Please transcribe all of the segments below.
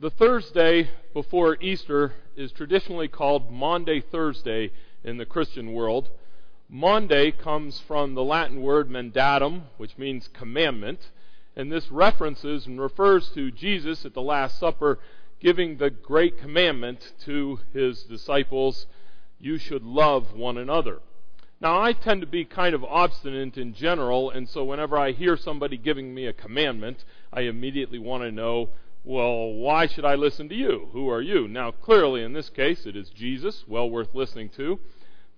The Thursday before Easter is traditionally called Maundy Thursday in the Christian world. Maundy comes from the Latin word mandatum, which means commandment, and this references and refers to Jesus at the Last Supper giving the great commandment to his disciples you should love one another. Now, I tend to be kind of obstinate in general, and so whenever I hear somebody giving me a commandment, I immediately want to know, well, why should I listen to you? Who are you? Now, clearly, in this case, it is Jesus, well worth listening to.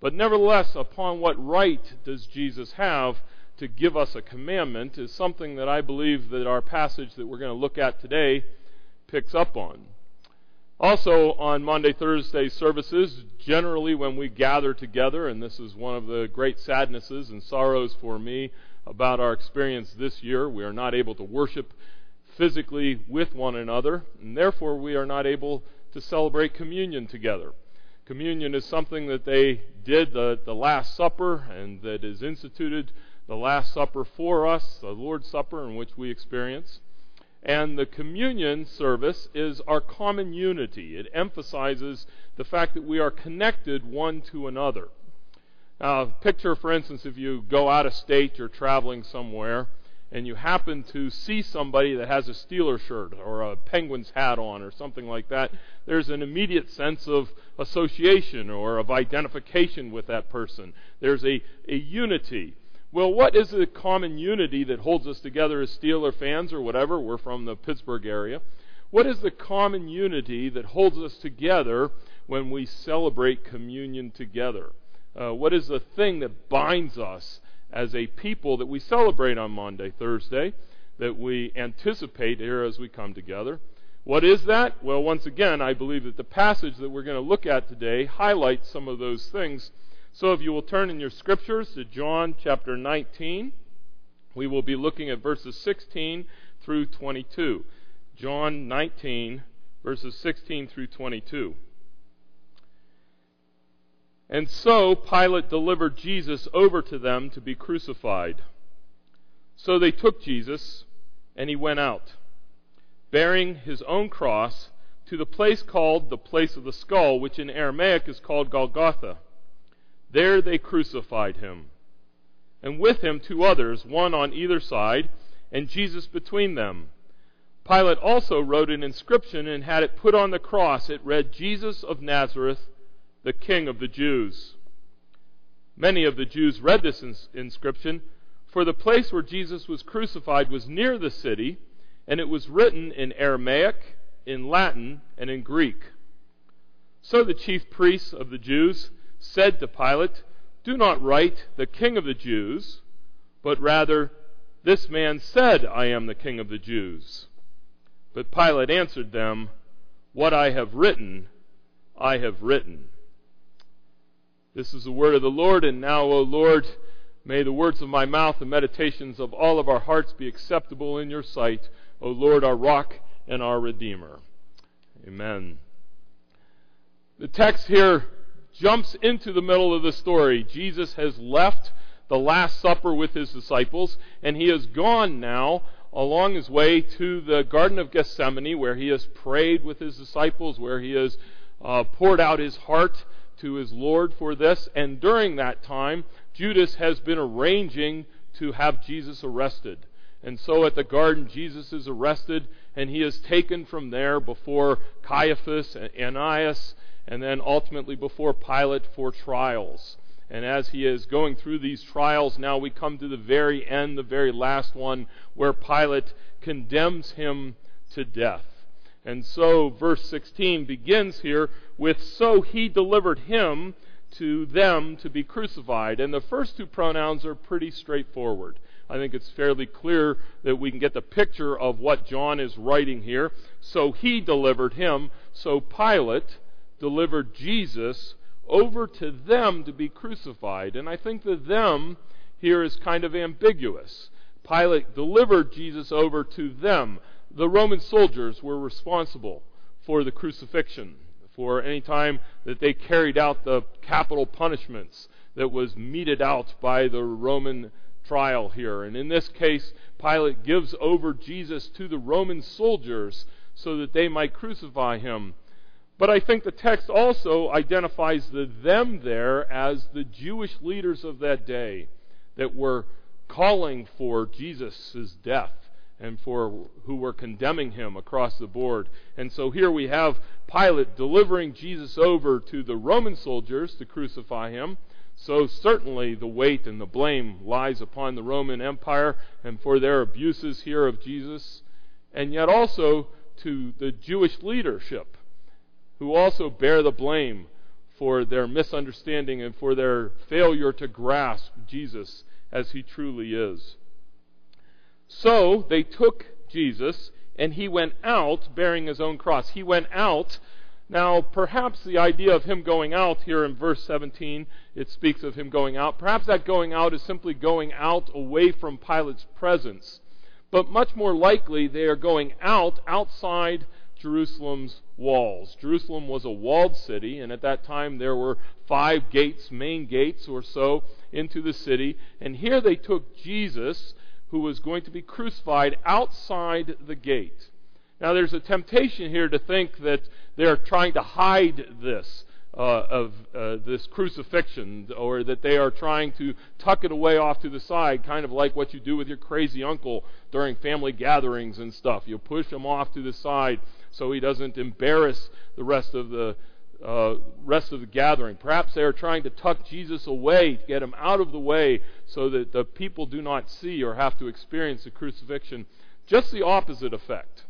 But nevertheless, upon what right does Jesus have to give us a commandment is something that I believe that our passage that we're going to look at today picks up on. Also, on Maundy, Thursday services, generally when we gather together, and this is one of the great sadnesses and sorrows for me about our experience this year, we are not able to worship physically with one another, and therefore we are not able to celebrate communion together. Communion is something that they did the, the Last Supper and that is instituted the Last Supper for us, the Lord's Supper in which we experience. And the communion service is our common unity. It emphasizes the fact that we are connected one to another. Now, picture, for instance, if you go out of state, you're traveling somewhere, and you happen to see somebody that has a Steeler shirt or a Penguins hat on or something like that, there's an immediate sense of association or of identification with that person. There's a, a unity. Well, what is the common unity that holds us together as Steeler fans or whatever? We're from the Pittsburgh area. What is the common unity that holds us together when we celebrate communion together? Uh, what is the thing that binds us as a people that we celebrate on Maundy, Thursday, that we anticipate here as we come together? What is that? Well, once again, I believe that the passage that we're going to look at today highlights some of those things so if you will turn in your scriptures to John chapter 19, we will be looking at verses 16 through 22. John 19, verses 16 through 22. And so Pilate delivered Jesus over to them to be crucified. So they took Jesus, and he went out, bearing his own cross, to the place called the place of the skull, which in Aramaic is called Golgotha there they crucified him, and with him two others, one on either side, and Jesus between them. Pilate also wrote an inscription and had it put on the cross. It read, Jesus of Nazareth, the King of the Jews. Many of the Jews read this ins- inscription, for the place where Jesus was crucified was near the city, and it was written in Aramaic, in Latin, and in Greek. So the chief priests of the Jews said to Pilate, Do not write the King of the Jews, but rather, This man said, I am the King of the Jews. But Pilate answered them, What I have written, I have written. This is the word of the Lord, and now, O Lord, may the words of my mouth and meditations of all of our hearts be acceptable in your sight, O Lord, our rock and our Redeemer. Amen. The text here jumps into the middle of the story. Jesus has left the Last Supper with his disciples, and he has gone now along his way to the Garden of Gethsemane, where he has prayed with his disciples, where he has uh, poured out his heart to his Lord for this. And during that time, Judas has been arranging to have Jesus arrested. And so at the garden, Jesus is arrested, and he is taken from there before Caiaphas and Ananias and then ultimately before Pilate for trials. And as he is going through these trials, now we come to the very end, the very last one, where Pilate condemns him to death. And so verse 16 begins here with, So he delivered him to them to be crucified. And the first two pronouns are pretty straightforward. I think it's fairly clear that we can get the picture of what John is writing here. So he delivered him. So Pilate delivered Jesus over to them to be crucified. And I think the them here is kind of ambiguous. Pilate delivered Jesus over to them. The Roman soldiers were responsible for the crucifixion, for any time that they carried out the capital punishments that was meted out by the Roman trial here. And in this case, Pilate gives over Jesus to the Roman soldiers so that they might crucify him. But I think the text also identifies the them there as the Jewish leaders of that day that were calling for Jesus' death and for who were condemning him across the board. And so here we have Pilate delivering Jesus over to the Roman soldiers to crucify him. So certainly the weight and the blame lies upon the Roman Empire and for their abuses here of Jesus, and yet also to the Jewish leadership, who also bear the blame for their misunderstanding and for their failure to grasp Jesus as he truly is. So they took Jesus, and he went out bearing his own cross. He went out now, perhaps the idea of him going out here in verse 17, it speaks of him going out. Perhaps that going out is simply going out away from Pilate's presence. But much more likely, they are going out outside Jerusalem's walls. Jerusalem was a walled city, and at that time there were five gates, main gates or so, into the city. And here they took Jesus, who was going to be crucified, outside the gate. Now, there's a temptation here to think that they're trying to hide this. Uh, of uh, this crucifixion, or that they are trying to tuck it away off to the side, kind of like what you do with your crazy uncle during family gatherings and stuff. You push him off to the side so he doesn't embarrass the rest of the uh, rest of the gathering. Perhaps they are trying to tuck Jesus away, to get him out of the way, so that the people do not see or have to experience the crucifixion. Just the opposite effect.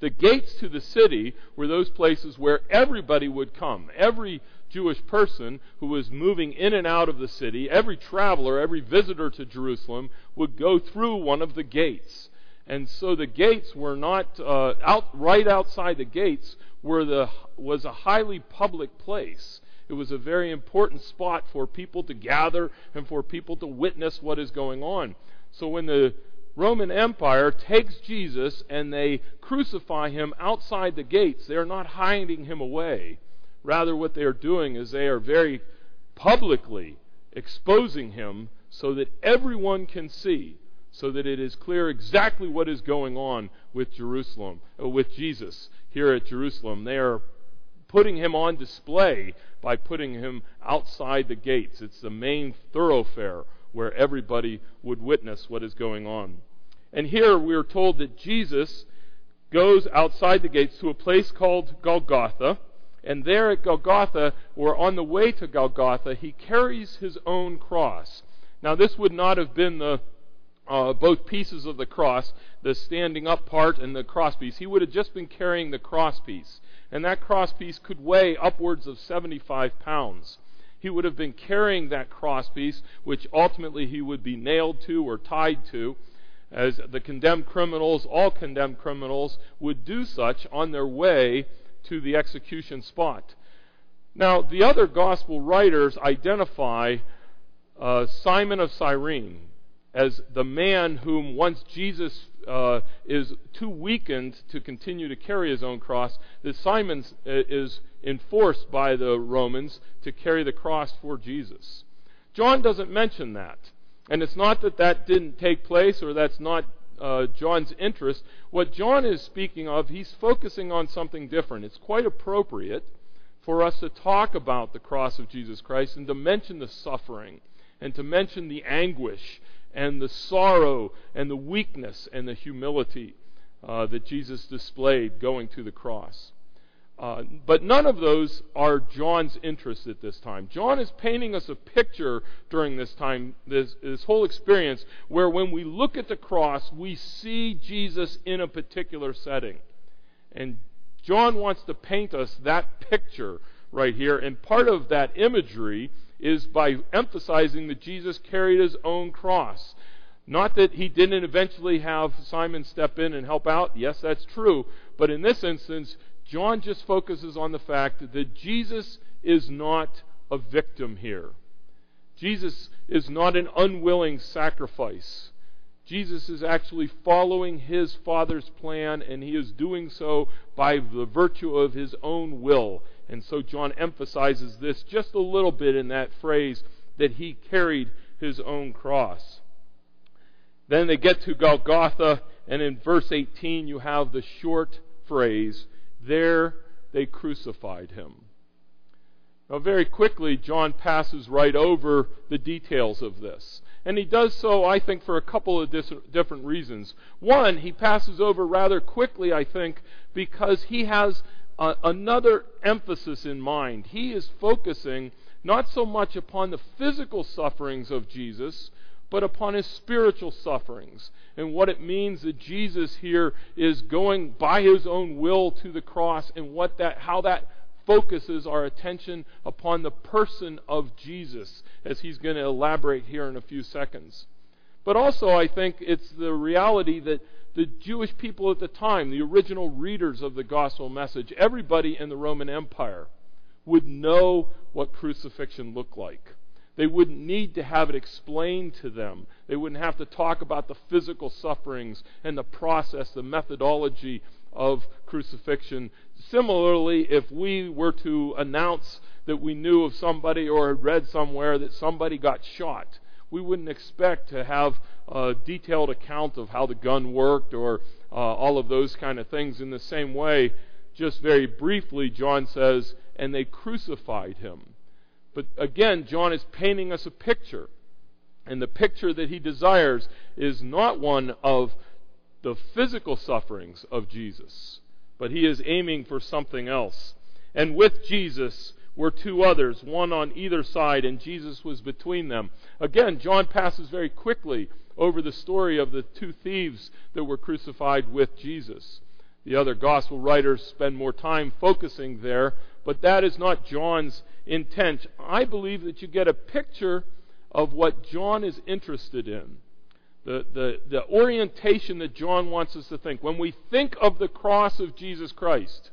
The gates to the city were those places where everybody would come. Every Jewish person who was moving in and out of the city, every traveler, every visitor to Jerusalem would go through one of the gates. And so the gates were not uh, out right outside the gates were the was a highly public place. It was a very important spot for people to gather and for people to witness what is going on. So when the Roman Empire takes Jesus and they crucify him outside the gates. They're not hiding him away. Rather, what they are doing is they are very publicly exposing him so that everyone can see, so that it is clear exactly what is going on with Jerusalem, uh, with Jesus here at Jerusalem. They are putting him on display by putting him outside the gates. It's the main thoroughfare where everybody would witness what is going on. And here we are told that Jesus goes outside the gates to a place called Golgotha. And there at Golgotha, or on the way to Golgotha, he carries his own cross. Now, this would not have been the uh, both pieces of the cross, the standing up part and the cross piece. He would have just been carrying the cross piece. And that cross piece could weigh upwards of 75 pounds he would have been carrying that crosspiece, which ultimately he would be nailed to or tied to, as the condemned criminals, all condemned criminals, would do such on their way to the execution spot. Now, the other gospel writers identify uh, Simon of Cyrene as the man whom once Jesus uh, is too weakened to continue to carry his own cross, that Simon uh, is enforced by the Romans to carry the cross for Jesus. John doesn't mention that. And it's not that that didn't take place or that's not uh, John's interest. What John is speaking of, he's focusing on something different. It's quite appropriate for us to talk about the cross of Jesus Christ and to mention the suffering and to mention the anguish and the sorrow and the weakness and the humility uh, that Jesus displayed going to the cross. Uh, but none of those are John's interest at this time. John is painting us a picture during this time, this, this whole experience, where when we look at the cross, we see Jesus in a particular setting. And John wants to paint us that picture right here. And part of that imagery is by emphasizing that Jesus carried his own cross. Not that he didn't eventually have Simon step in and help out. Yes, that's true. But in this instance, John just focuses on the fact that Jesus is not a victim here. Jesus is not an unwilling sacrifice. Jesus is actually following his Father's plan, and he is doing so by the virtue of his own will. And so John emphasizes this just a little bit in that phrase that he carried his own cross. Then they get to Golgotha, and in verse 18 you have the short phrase, There they crucified him. Now, very quickly, John passes right over the details of this. And he does so, I think, for a couple of dis- different reasons. One, he passes over rather quickly, I think, because he has another emphasis in mind. He is focusing not so much upon the physical sufferings of Jesus, but upon his spiritual sufferings and what it means that Jesus here is going by his own will to the cross and what that how that focuses our attention upon the person of Jesus, as he's going to elaborate here in a few seconds. But also, I think it's the reality that the Jewish people at the time, the original readers of the gospel message, everybody in the Roman Empire, would know what crucifixion looked like. They wouldn't need to have it explained to them. They wouldn't have to talk about the physical sufferings and the process, the methodology of crucifixion. Similarly, if we were to announce that we knew of somebody or had read somewhere that somebody got shot, we wouldn't expect to have a detailed account of how the gun worked or uh, all of those kind of things. In the same way, just very briefly, John says, and they crucified him. But again, John is painting us a picture. And the picture that he desires is not one of the physical sufferings of Jesus, but he is aiming for something else. And with Jesus were two others, one on either side, and Jesus was between them. Again, John passes very quickly over the story of the two thieves that were crucified with Jesus. The other gospel writers spend more time focusing there, but that is not John's intent. I believe that you get a picture of what John is interested in the, the, the orientation that John wants us to think. When we think of the cross of Jesus Christ,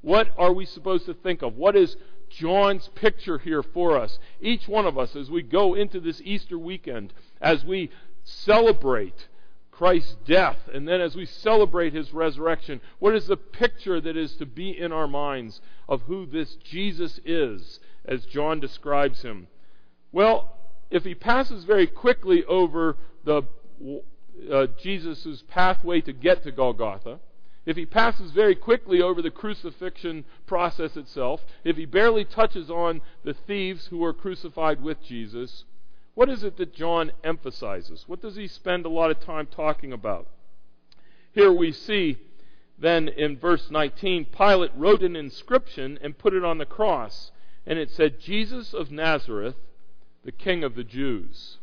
what are we supposed to think of? What is John's picture here for us? Each one of us, as we go into this Easter weekend, as we celebrate Christ's death, and then as we celebrate his resurrection, what is the picture that is to be in our minds of who this Jesus is, as John describes him? Well, if he passes very quickly over the uh, Jesus' pathway to get to Golgotha, if he passes very quickly over the crucifixion process itself, if he barely touches on the thieves who were crucified with Jesus, what is it that John emphasizes? What does he spend a lot of time talking about? Here we see then in verse 19 Pilate wrote an inscription and put it on the cross, and it said, Jesus of Nazareth, the King of the Jews.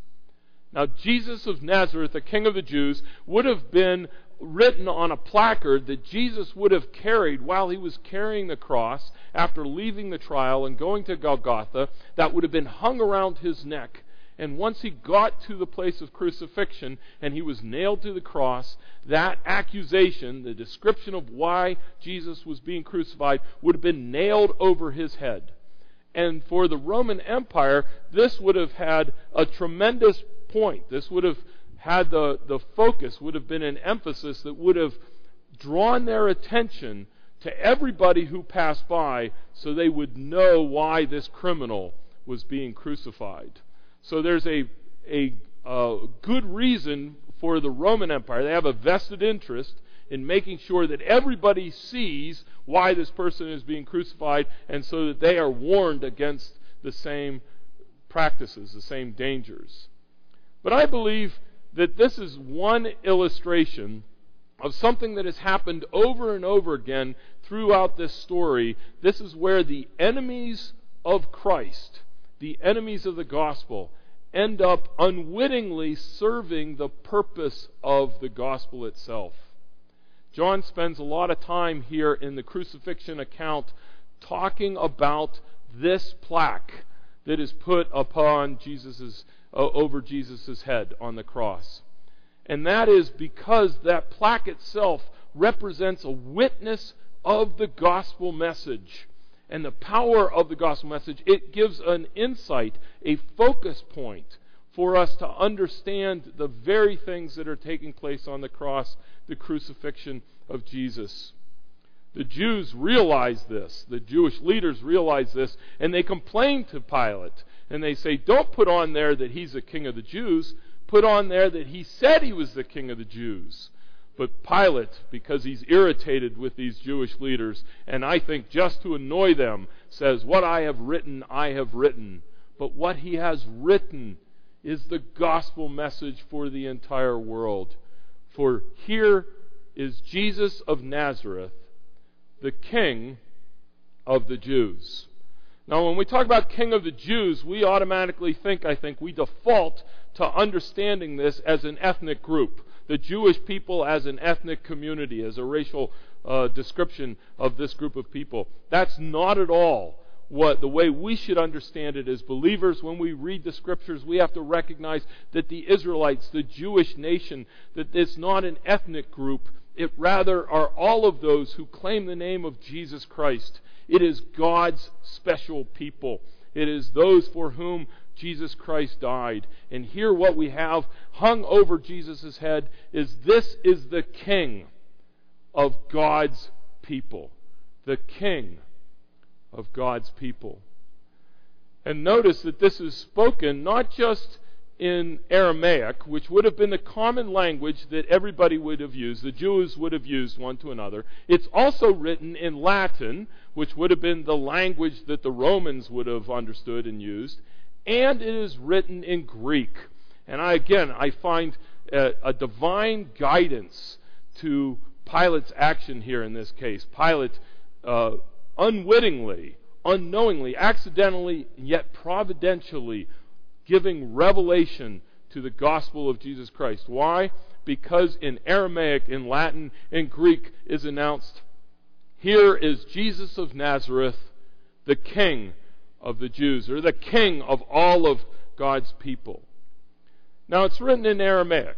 Now, Jesus of Nazareth, the King of the Jews, would have been written on a placard that Jesus would have carried while he was carrying the cross after leaving the trial and going to Golgotha, that would have been hung around his neck. And once he got to the place of crucifixion and he was nailed to the cross, that accusation, the description of why Jesus was being crucified, would have been nailed over his head. And for the Roman Empire, this would have had a tremendous point. This would have had the, the focus, would have been an emphasis that would have drawn their attention to everybody who passed by so they would know why this criminal was being crucified. So there's a, a, a good reason for the Roman Empire. They have a vested interest in making sure that everybody sees why this person is being crucified and so that they are warned against the same practices, the same dangers. But I believe that this is one illustration of something that has happened over and over again throughout this story. This is where the enemies of Christ, the enemies of the gospel, end up unwittingly serving the purpose of the gospel itself. John spends a lot of time here in the crucifixion account talking about this plaque that is put upon Jesus's uh, over Jesus' head on the cross. And that is because that plaque itself represents a witness of the gospel message and the power of the gospel message. It gives an insight, a focus point for us to understand the very things that are taking place on the cross, the crucifixion of Jesus. The Jews realize this. The Jewish leaders realize this, and they complain to Pilate. And they say, Don't put on there that he's a king of the Jews. put on there that he said he was the king of the Jews. But Pilate, because he's irritated with these Jewish leaders, and I think just to annoy them, says, What I have written, I have written. But what he has written is the gospel message for the entire world. For here is Jesus of Nazareth, the King of the Jews. Now, when we talk about King of the Jews, we automatically think, I think, we default to understanding this as an ethnic group. The Jewish people as an ethnic community, as a racial uh, description of this group of people. That's not at all what the way we should understand it as believers when we read the scriptures we have to recognize that the Israelites the Jewish nation that it's not an ethnic group it rather are all of those who claim the name of Jesus Christ it is God's special people it is those for whom Jesus Christ died and here what we have hung over Jesus' head is this is the king of God's people the king of God's people. And notice that this is spoken not just in Aramaic, which would have been the common language that everybody would have used, the Jews would have used one to another. It's also written in Latin, which would have been the language that the Romans would have understood and used. And it is written in Greek. And I, again, I find a, a divine guidance to Pilate's action here in this case. Pilate uh, unwittingly, unknowingly, accidentally, yet providentially giving revelation to the gospel of Jesus Christ. Why? Because in Aramaic, in Latin, in Greek is announced, here is Jesus of Nazareth, the King of the Jews, or the King of all of God's people. Now it's written in Aramaic.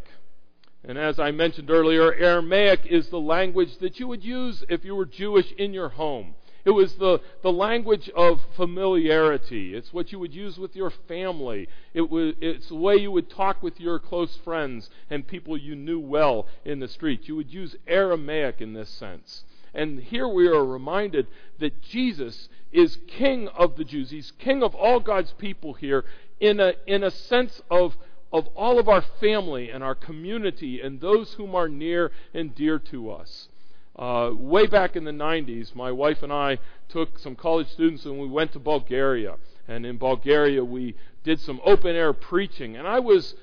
And as I mentioned earlier, Aramaic is the language that you would use if you were Jewish in your home. It was the, the language of familiarity. It's what you would use with your family. It was, it's the way you would talk with your close friends and people you knew well in the street. You would use Aramaic in this sense. And here we are reminded that Jesus is King of the Jews. He's King of all God's people here in a, in a sense of, of all of our family and our community and those whom are near and dear to us. Uh, way back in the 90s, my wife and I took some college students and we went to Bulgaria. And in Bulgaria, we did some open air preaching. And I was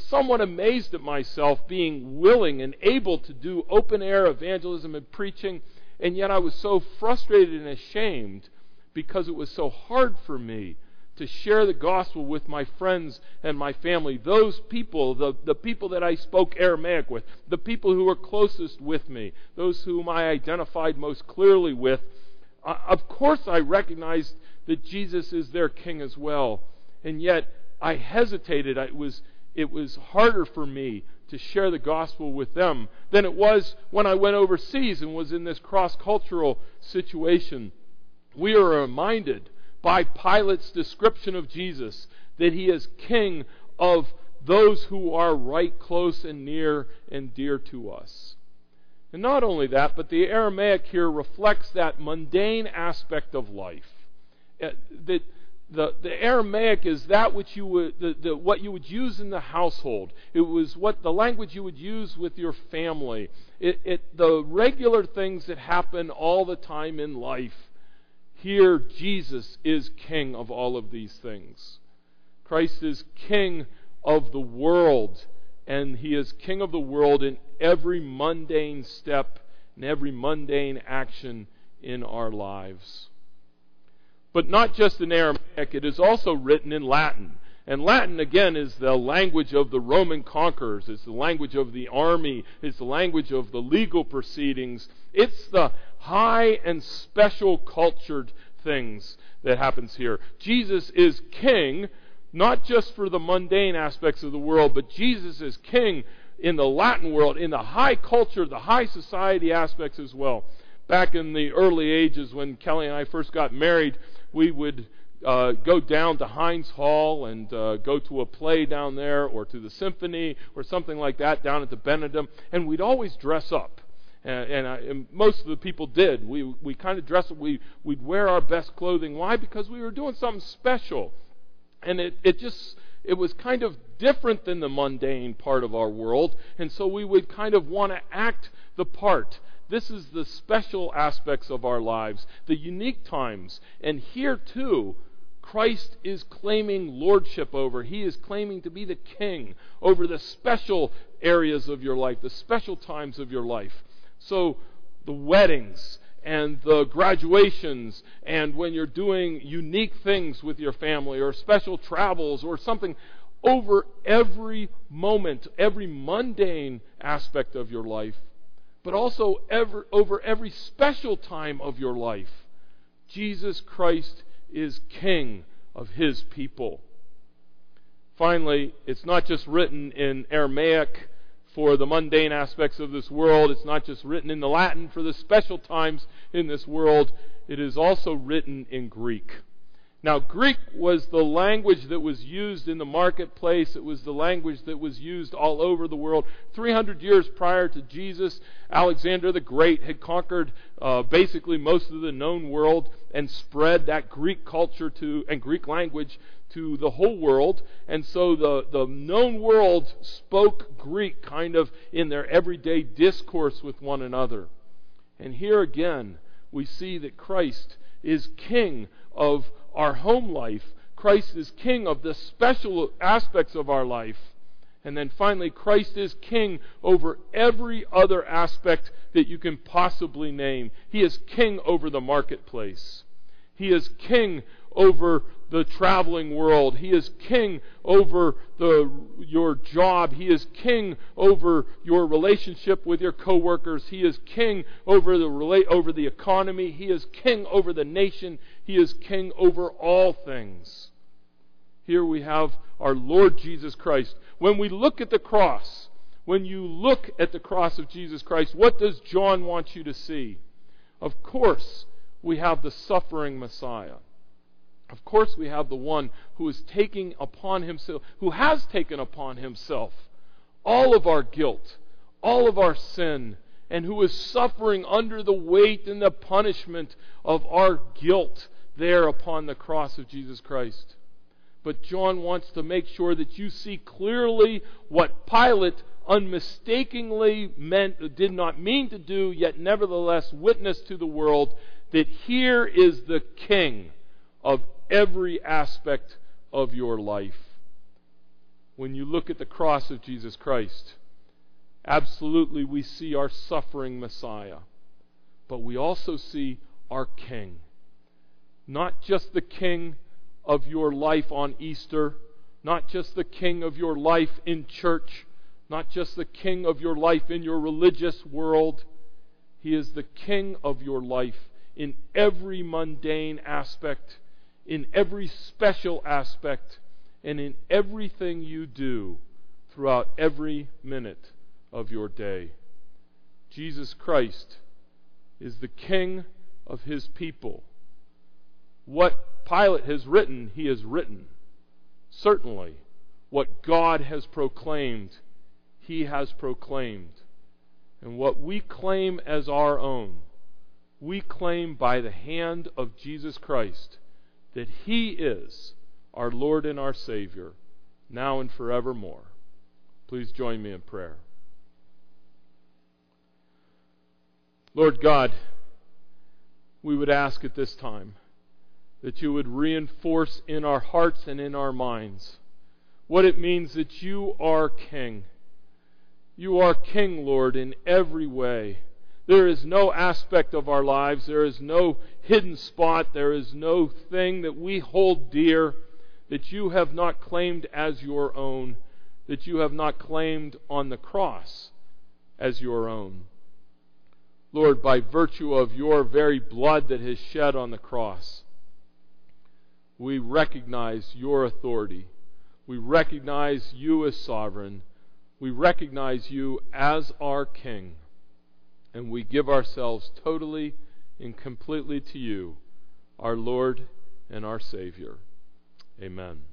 somewhat amazed at myself being willing and able to do open air evangelism and preaching. And yet I was so frustrated and ashamed because it was so hard for me to share the gospel with my friends and my family. Those people, the, the people that I spoke Aramaic with, the people who were closest with me, those whom I identified most clearly with. Uh, of course, I recognized that Jesus is their king as well. And yet, I hesitated. It was, it was harder for me to share the gospel with them than it was when I went overseas and was in this cross cultural situation. We are reminded by Pilate's description of Jesus that he is king of those who are right close and near and dear to us. And not only that, but the Aramaic here reflects that mundane aspect of life. Uh, that the, the Aramaic is that which you would, the, the, what you would use in the household. It was what the language you would use with your family. It, it, the regular things that happen all the time in life. Here, Jesus is King of all of these things. Christ is King of the world, and He is King of the world in every mundane step and every mundane action in our lives. But not just in Aramaic, it is also written in Latin. And Latin, again, is the language of the Roman conquerors. It's the language of the army. It's the language of the legal proceedings. It's the high and special cultured things that happens here. Jesus is king, not just for the mundane aspects of the world, but Jesus is king in the Latin world, in the high culture, the high society aspects as well. Back in the early ages when Kelly and I first got married, we would uh, go down to Heinz Hall and uh, go to a play down there or to the symphony or something like that down at the Benedum, and we'd always dress up and, and, I, and most of the people did. We we kind of dress. We we'd wear our best clothing. Why? Because we were doing something special, and it it just it was kind of different than the mundane part of our world, and so we would kind of want to act the part. This is the special aspects of our lives, the unique times. And here, too, Christ is claiming lordship over. He is claiming to be the king over the special areas of your life, the special times of your life. So, the weddings and the graduations and when you're doing unique things with your family or special travels or something over every moment, every mundane aspect of your life, but also ever, over every special time of your life. Jesus Christ is King of His people. Finally, it's not just written in Aramaic for the mundane aspects of this world. It's not just written in the Latin for the special times in this world. It is also written in Greek. Now, Greek was the language that was used in the marketplace. It was the language that was used all over the world. 300 years prior to Jesus, Alexander the Great had conquered uh, basically most of the known world and spread that Greek culture to and Greek language to the whole world. And so the, the known world spoke Greek kind of in their everyday discourse with one another. And here again, we see that Christ is king of our home life. Christ is king of the special aspects of our life. And then finally, Christ is king over every other aspect that you can possibly name. He is king over the marketplace. He is king over the traveling world. He is king over the, your job. He is king over your relationship with your coworkers. He is king over the, over the economy. He is king over the nation. He is king over all things. Here we have our Lord Jesus Christ. When we look at the cross, when you look at the cross of Jesus Christ, what does John want you to see? Of course, we have the suffering Messiah. Of course, we have the one who is taking upon himself, who has taken upon himself all of our guilt, all of our sin, and who is suffering under the weight and the punishment of our guilt there upon the cross of Jesus Christ. But John wants to make sure that you see clearly what Pilate unmistakingly meant, did not mean to do, yet nevertheless witnessed to the world that here is the King of every aspect of your life. When you look at the cross of Jesus Christ, absolutely we see our suffering Messiah, but we also see our King. Not just the King of your life on Easter, not just the King of your life in church, not just the King of your life in your religious world. He is the King of your life in every mundane aspect in every special aspect and in everything you do throughout every minute of your day. Jesus Christ is the King of his people. What Pilate has written, he has written. Certainly, what God has proclaimed, he has proclaimed. And what we claim as our own, we claim by the hand of Jesus Christ that He is our Lord and our Savior, now and forevermore. Please join me in prayer. Lord God, we would ask at this time that you would reinforce in our hearts and in our minds what it means that you are King. You are King, Lord, in every way. There is no aspect of our lives, there is no hidden spot, there is no thing that we hold dear that you have not claimed as your own, that you have not claimed on the cross as your own. Lord, by virtue of your very blood that has shed on the cross, we recognize your authority. We recognize you as sovereign. We recognize you as our King and we give ourselves totally and completely to you, our Lord and our Savior. Amen.